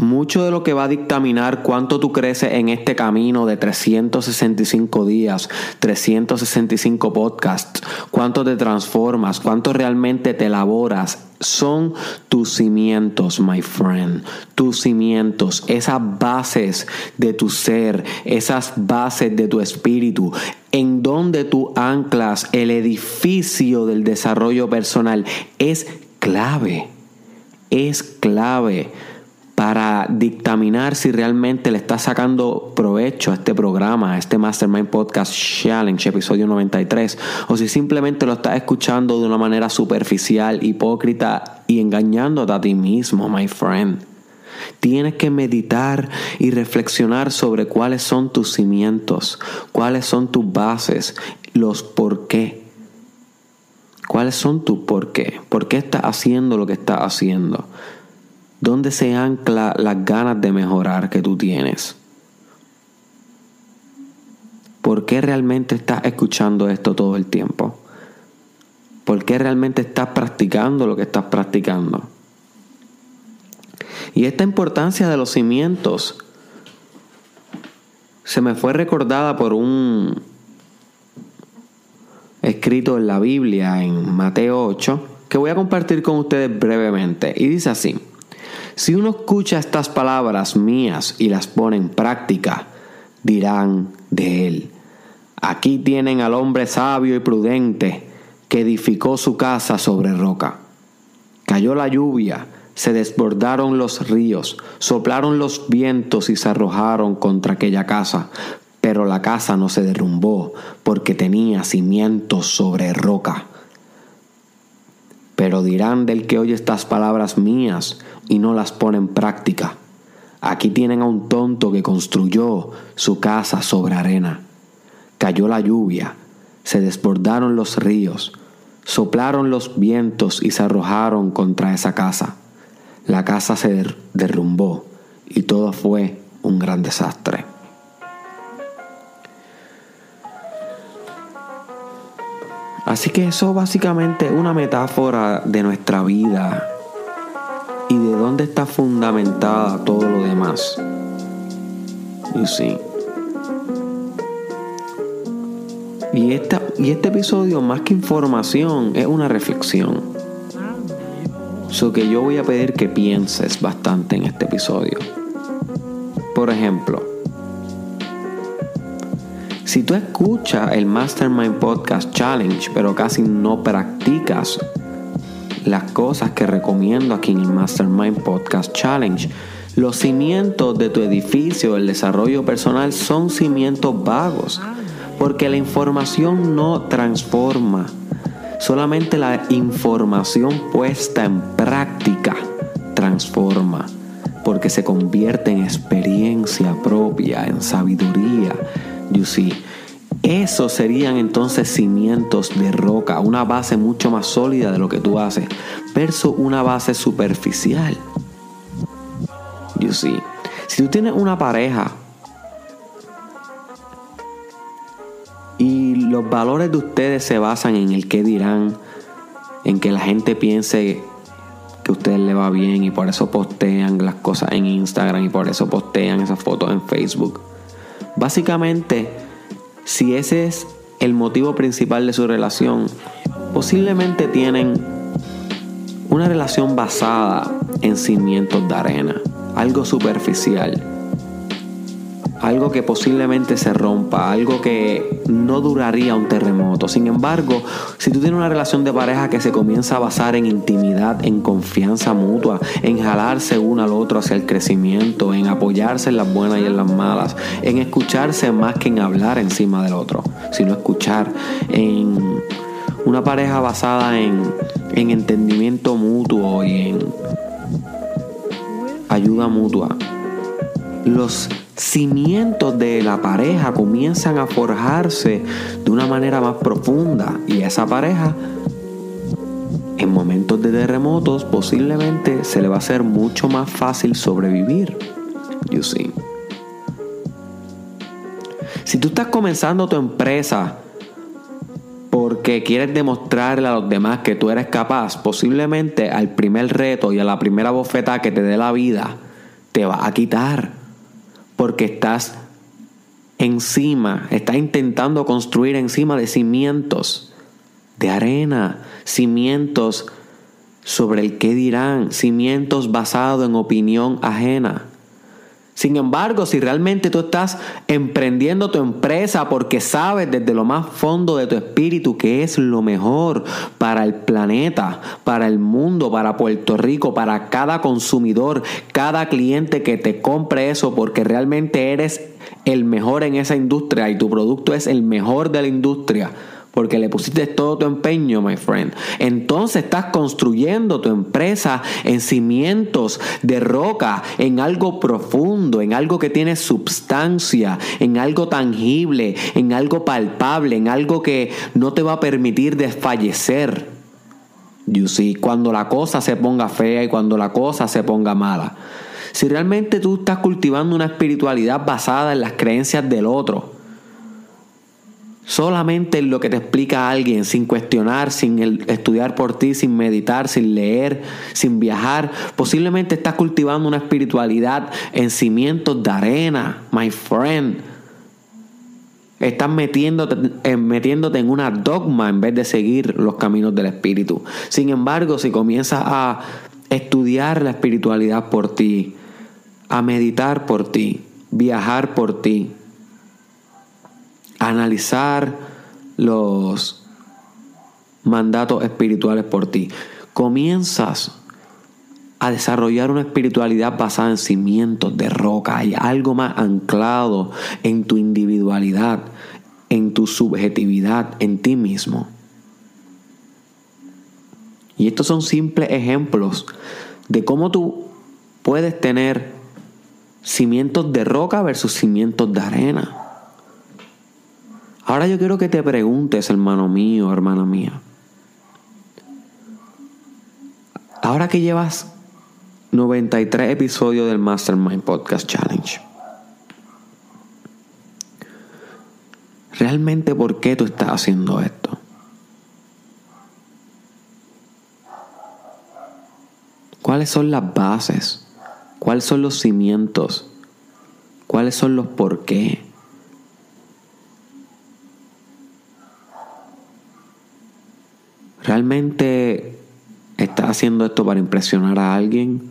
mucho de lo que va a dictaminar cuánto tú creces en este camino de 365 días, 365 podcasts, cuánto te transformas, cuánto realmente te elaboras, son tus cimientos, my friend. Tus cimientos, esas bases de tu ser, esas bases de tu espíritu, en donde tú anclas el edificio del desarrollo personal, es clave. Es clave para dictaminar si realmente le estás sacando provecho a este programa, a este Mastermind Podcast Challenge, episodio 93, o si simplemente lo estás escuchando de una manera superficial, hipócrita y engañándote a ti mismo, my friend. Tienes que meditar y reflexionar sobre cuáles son tus cimientos, cuáles son tus bases, los por qué. ¿Cuáles son tus por qué? ¿Por qué estás haciendo lo que estás haciendo? ¿Dónde se ancla las ganas de mejorar que tú tienes? ¿Por qué realmente estás escuchando esto todo el tiempo? ¿Por qué realmente estás practicando lo que estás practicando? Y esta importancia de los cimientos se me fue recordada por un escrito en la Biblia, en Mateo 8, que voy a compartir con ustedes brevemente. Y dice así. Si uno escucha estas palabras mías y las pone en práctica, dirán de él, aquí tienen al hombre sabio y prudente que edificó su casa sobre roca. Cayó la lluvia, se desbordaron los ríos, soplaron los vientos y se arrojaron contra aquella casa, pero la casa no se derrumbó porque tenía cimientos sobre roca. Pero dirán del que oye estas palabras mías y no las pone en práctica. Aquí tienen a un tonto que construyó su casa sobre arena. Cayó la lluvia, se desbordaron los ríos, soplaron los vientos y se arrojaron contra esa casa. La casa se derrumbó y todo fue un gran desastre. Así que eso básicamente es una metáfora de nuestra vida y de dónde está fundamentada todo lo demás. Y sí. Y, esta, y este episodio, más que información, es una reflexión. So que yo voy a pedir que pienses bastante en este episodio. Por ejemplo, si tú escuchas el Mastermind Podcast Challenge, pero casi no practicas las cosas que recomiendo aquí en el Mastermind Podcast Challenge, los cimientos de tu edificio, el desarrollo personal, son cimientos vagos, porque la información no transforma. Solamente la información puesta en práctica transforma, porque se convierte en experiencia propia, en sabiduría, You see. Esos serían entonces cimientos de roca, una base mucho más sólida de lo que tú haces, versus una base superficial. You see. Si tú tienes una pareja y los valores de ustedes se basan en el que dirán, en que la gente piense que a ustedes le va bien y por eso postean las cosas en Instagram y por eso postean esas fotos en Facebook Básicamente, si ese es el motivo principal de su relación, posiblemente tienen una relación basada en cimientos de arena, algo superficial algo que posiblemente se rompa, algo que no duraría un terremoto. Sin embargo, si tú tienes una relación de pareja que se comienza a basar en intimidad, en confianza mutua, en jalarse uno al otro hacia el crecimiento, en apoyarse en las buenas y en las malas, en escucharse más que en hablar encima del otro, sino escuchar, en una pareja basada en, en entendimiento mutuo y en ayuda mutua. Los cimientos de la pareja comienzan a forjarse de una manera más profunda y esa pareja en momentos de terremotos posiblemente se le va a hacer mucho más fácil sobrevivir. You see. Si tú estás comenzando tu empresa porque quieres demostrarle a los demás que tú eres capaz, posiblemente al primer reto y a la primera bofetada que te dé la vida, te va a quitar porque estás encima, estás intentando construir encima de cimientos de arena, cimientos sobre el qué dirán, cimientos basados en opinión ajena. Sin embargo, si realmente tú estás emprendiendo tu empresa porque sabes desde lo más fondo de tu espíritu que es lo mejor para el planeta, para el mundo, para Puerto Rico, para cada consumidor, cada cliente que te compre eso porque realmente eres el mejor en esa industria y tu producto es el mejor de la industria, porque le pusiste todo tu empeño, my friend. Entonces estás construyendo tu empresa en cimientos de roca, en algo profundo, en algo que tiene substancia, en algo tangible, en algo palpable, en algo que no te va a permitir desfallecer. You see, cuando la cosa se ponga fea y cuando la cosa se ponga mala. Si realmente tú estás cultivando una espiritualidad basada en las creencias del otro, solamente en lo que te explica alguien, sin cuestionar, sin estudiar por ti, sin meditar, sin leer, sin viajar. Posiblemente estás cultivando una espiritualidad en cimientos de arena, my friend. Estás metiéndote, eh, metiéndote en una dogma en vez de seguir los caminos del Espíritu. Sin embargo, si comienzas a estudiar la espiritualidad por ti, a meditar por ti, viajar por ti, analizar los mandatos espirituales por ti. Comienzas a desarrollar una espiritualidad basada en cimientos de roca y algo más anclado en tu individualidad, en tu subjetividad, en ti mismo. Y estos son simples ejemplos de cómo tú puedes tener cimientos de roca versus cimientos de arena. Ahora yo quiero que te preguntes, hermano mío, hermana mía. Ahora que llevas 93 episodios del Mastermind Podcast Challenge, ¿realmente por qué tú estás haciendo esto? ¿Cuáles son las bases? ¿Cuáles son los cimientos? ¿Cuáles son los por qué? ¿Realmente estás haciendo esto para impresionar a alguien?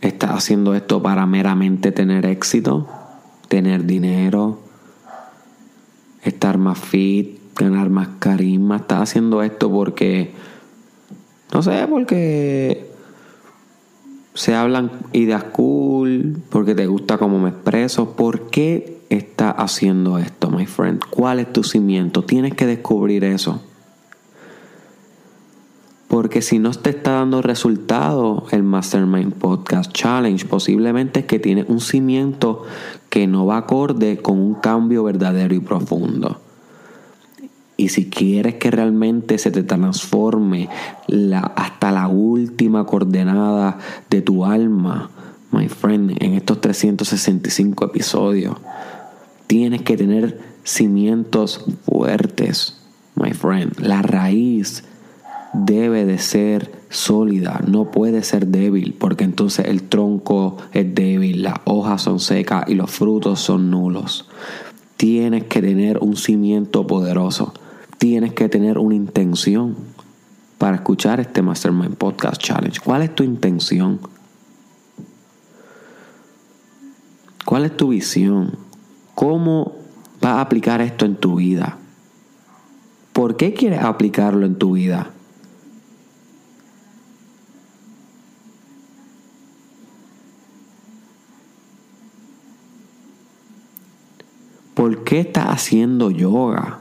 ¿Estás haciendo esto para meramente tener éxito? ¿Tener dinero? ¿Estar más fit? ¿Ganar más carisma? ¿Estás haciendo esto porque... No sé, porque se hablan ideas cool, porque te gusta cómo me expreso. ¿Por qué estás haciendo esto, my friend? ¿Cuál es tu cimiento? Tienes que descubrir eso. Porque si no te está dando resultado el Mastermind Podcast Challenge, posiblemente es que tiene un cimiento que no va acorde con un cambio verdadero y profundo. Y si quieres que realmente se te transforme hasta la última coordenada de tu alma, my friend, en estos 365 episodios, tienes que tener cimientos fuertes, my friend. La raíz debe de ser sólida, no puede ser débil, porque entonces el tronco es débil, las hojas son secas y los frutos son nulos. Tienes que tener un cimiento poderoso, tienes que tener una intención para escuchar este Mastermind Podcast Challenge. ¿Cuál es tu intención? ¿Cuál es tu visión? ¿Cómo vas a aplicar esto en tu vida? ¿Por qué quieres aplicarlo en tu vida? ¿Por qué estás haciendo yoga?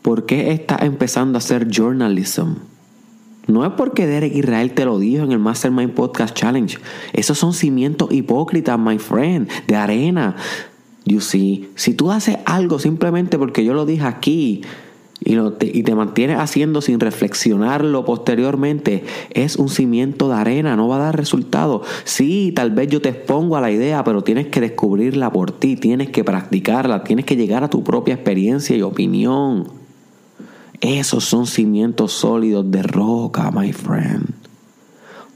¿Por qué estás empezando a hacer journalism? No es porque Derek Israel te lo dijo en el Mastermind Podcast Challenge. Esos son cimientos hipócritas, my friend, de arena. You see, si tú haces algo simplemente porque yo lo dije aquí, y, te, y mantienes haciendo sin reflexionarlo posteriormente, es un cimiento de arena, no va a dar resultado. Sí, tal vez yo te expongo a la idea, pero tienes que descubrirla por ti, tienes que practicarla, tienes que llegar a tu propia experiencia y opinión. Esos son cimientos sólidos de roca, my friend.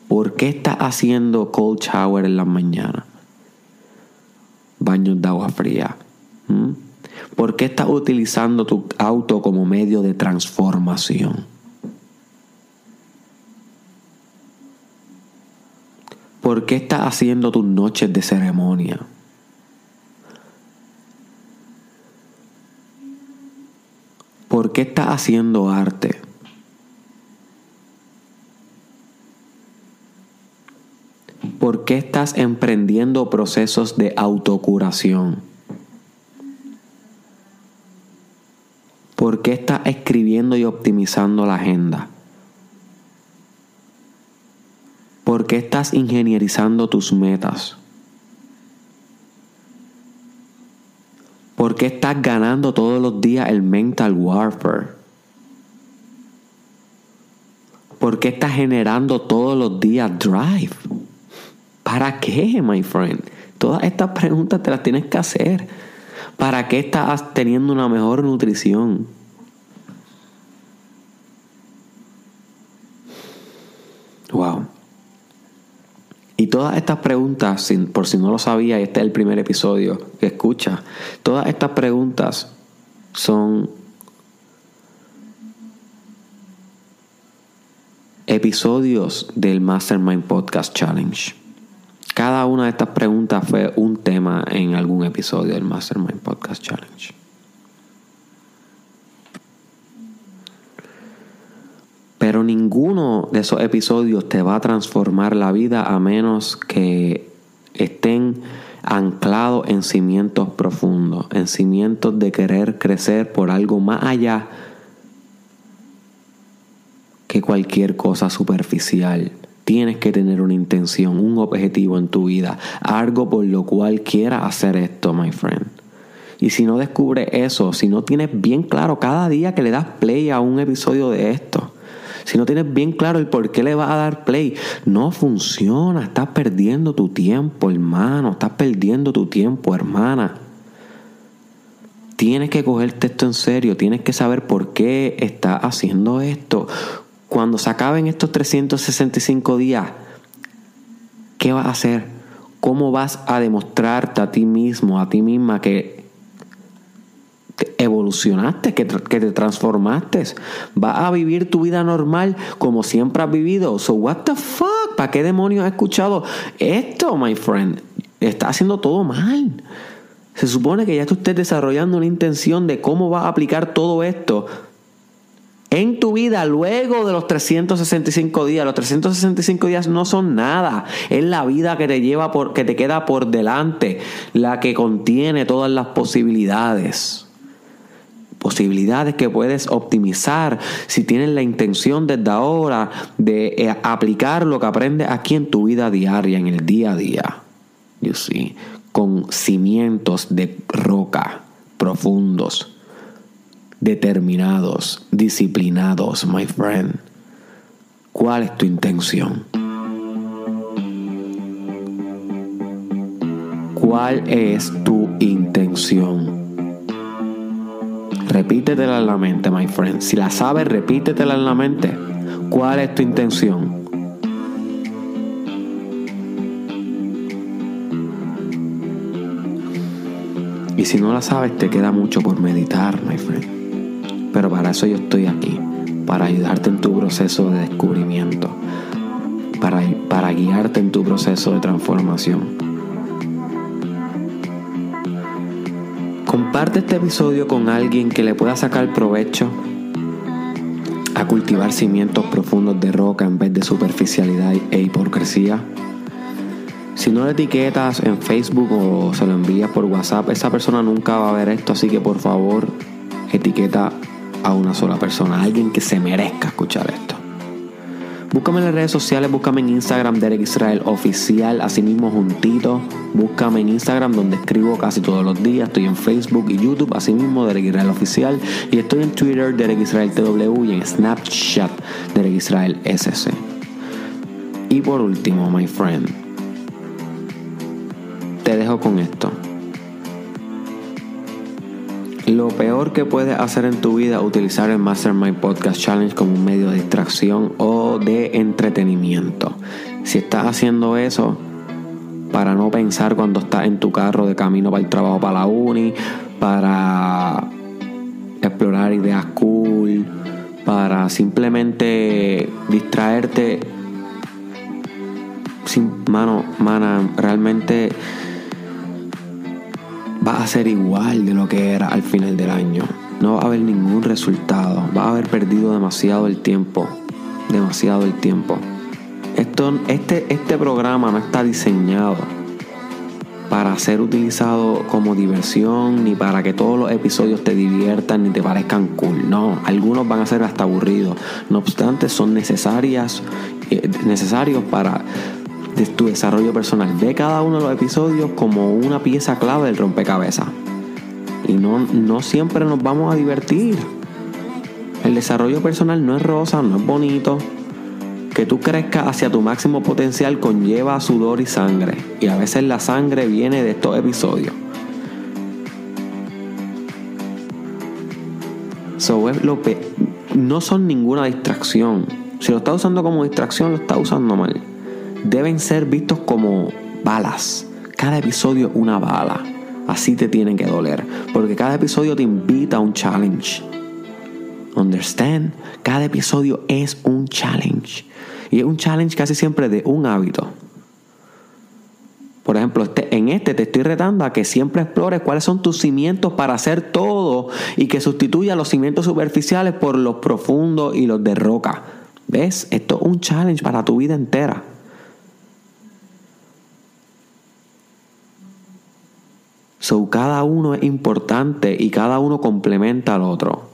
¿Por qué estás haciendo cold shower en las mañanas? Baños de agua fría. ¿Por qué estás utilizando tu auto como medio de transformación? ¿Por qué estás haciendo tus noches de ceremonia? ¿Por qué estás haciendo arte? ¿Por qué estás emprendiendo procesos de autocuración? Qué estás escribiendo y optimizando la agenda? ¿Por qué estás ingenierizando tus metas? ¿Por qué estás ganando todos los días el mental warfare? ¿Por qué estás generando todos los días drive? ¿Para qué, my friend? Todas estas preguntas te las tienes que hacer. ¿Para qué estás teniendo una mejor nutrición? Wow. Y todas estas preguntas, por si no lo sabía, y este es el primer episodio que escucha, todas estas preguntas son episodios del Mastermind Podcast Challenge. Cada una de estas preguntas fue un tema en algún episodio del Mastermind Podcast Challenge. Pero ninguno de esos episodios te va a transformar la vida a menos que estén anclados en cimientos profundos, en cimientos de querer crecer por algo más allá que cualquier cosa superficial. Tienes que tener una intención, un objetivo en tu vida, algo por lo cual quieras hacer esto, my friend. Y si no descubres eso, si no tienes bien claro cada día que le das play a un episodio de esto, si no tienes bien claro el por qué le vas a dar play, no funciona. Estás perdiendo tu tiempo, hermano. Estás perdiendo tu tiempo, hermana. Tienes que cogerte esto en serio. Tienes que saber por qué estás haciendo esto. Cuando se acaben estos 365 días, ¿qué vas a hacer? ¿Cómo vas a demostrarte a ti mismo, a ti misma que evolucionaste, que, que, te transformaste. Vas a vivir tu vida normal como siempre has vivido. So, what the fuck? ¿Para qué demonios has escuchado esto, my friend? Estás haciendo todo mal. Se supone que ya tú estés desarrollando una intención de cómo vas a aplicar todo esto en tu vida luego de los 365 días. Los 365 días no son nada. Es la vida que te lleva por, que te queda por delante, la que contiene todas las posibilidades posibilidades que puedes optimizar si tienes la intención desde ahora de eh, aplicar lo que aprendes aquí en tu vida diaria, en el día a día. You see, con cimientos de roca profundos, determinados, disciplinados, my friend. ¿Cuál es tu intención? ¿Cuál es tu intención? Repítetela en la mente, my friend. Si la sabes, repítetela en la mente. ¿Cuál es tu intención? Y si no la sabes, te queda mucho por meditar, my friend. Pero para eso yo estoy aquí, para ayudarte en tu proceso de descubrimiento, para, para guiarte en tu proceso de transformación. Comparte este episodio con alguien que le pueda sacar provecho a cultivar cimientos profundos de roca en vez de superficialidad e hipocresía. Si no le etiquetas en Facebook o se lo envías por WhatsApp, esa persona nunca va a ver esto, así que por favor etiqueta a una sola persona, a alguien que se merezca escuchar esto. Búscame en las redes sociales, búscame en Instagram Derek Israel Oficial, así mismo juntito. Búscame en Instagram donde escribo casi todos los días. Estoy en Facebook y YouTube, así mismo Derek Israel Oficial. Y estoy en Twitter Derek Israel TW y en Snapchat Derek Israel SC. Y por último, my friend, te dejo con esto. Lo peor que puedes hacer en tu vida es utilizar el Mastermind Podcast Challenge como un medio de distracción o de entretenimiento. Si estás haciendo eso para no pensar cuando estás en tu carro de camino para el trabajo, para la uni, para explorar ideas cool, para simplemente distraerte, sin mano, mana, realmente va a ser igual de lo que era al final del año. No va a haber ningún resultado. Va a haber perdido demasiado el tiempo. Demasiado el tiempo. Esto, este, este programa no está diseñado para ser utilizado como diversión, ni para que todos los episodios te diviertan ni te parezcan cool. No, algunos van a ser hasta aburridos. No obstante, son necesarias, eh, necesarios para tu desarrollo personal. Ve cada uno de los episodios como una pieza clave del rompecabezas. Y no, no siempre nos vamos a divertir. El desarrollo personal no es rosa, no es bonito. Que tú crezcas hacia tu máximo potencial conlleva sudor y sangre. Y a veces la sangre viene de estos episodios. So, lo no son ninguna distracción. Si lo estás usando como distracción, lo estás usando mal. Deben ser vistos como balas. Cada episodio es una bala. Así te tienen que doler. Porque cada episodio te invita a un challenge. Understand? Cada episodio es un challenge. Y es un challenge casi siempre de un hábito. Por ejemplo, este, en este te estoy retando a que siempre explores cuáles son tus cimientos para hacer todo y que sustituya los cimientos superficiales por los profundos y los de roca. ¿Ves? Esto es un challenge para tu vida entera. So, cada uno es importante y cada uno complementa al otro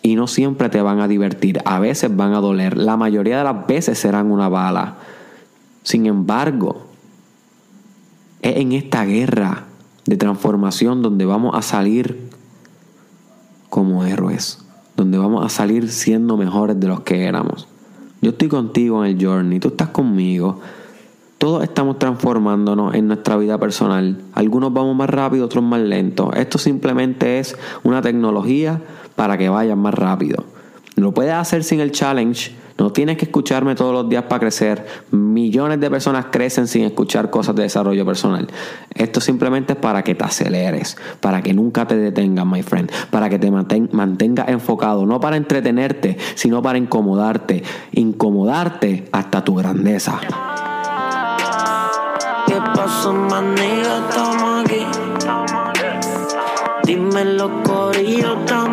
y no siempre te van a divertir, a veces van a doler, la mayoría de las veces serán una bala. Sin embargo, es en esta guerra de transformación donde vamos a salir como héroes, donde vamos a salir siendo mejores de los que éramos. Yo estoy contigo en el journey, tú estás conmigo. Todos estamos transformándonos en nuestra vida personal. Algunos vamos más rápido, otros más lento. Esto simplemente es una tecnología para que vayan más rápido. Lo puedes hacer sin el challenge. No tienes que escucharme todos los días para crecer. Millones de personas crecen sin escuchar cosas de desarrollo personal. Esto simplemente es para que te aceleres, para que nunca te detengas, my friend, para que te mantengas enfocado, no para entretenerte, sino para incomodarte, incomodarte hasta tu grandeza. ¿Qué pasó, Estamos aquí. Dímelo, Corillo, estamos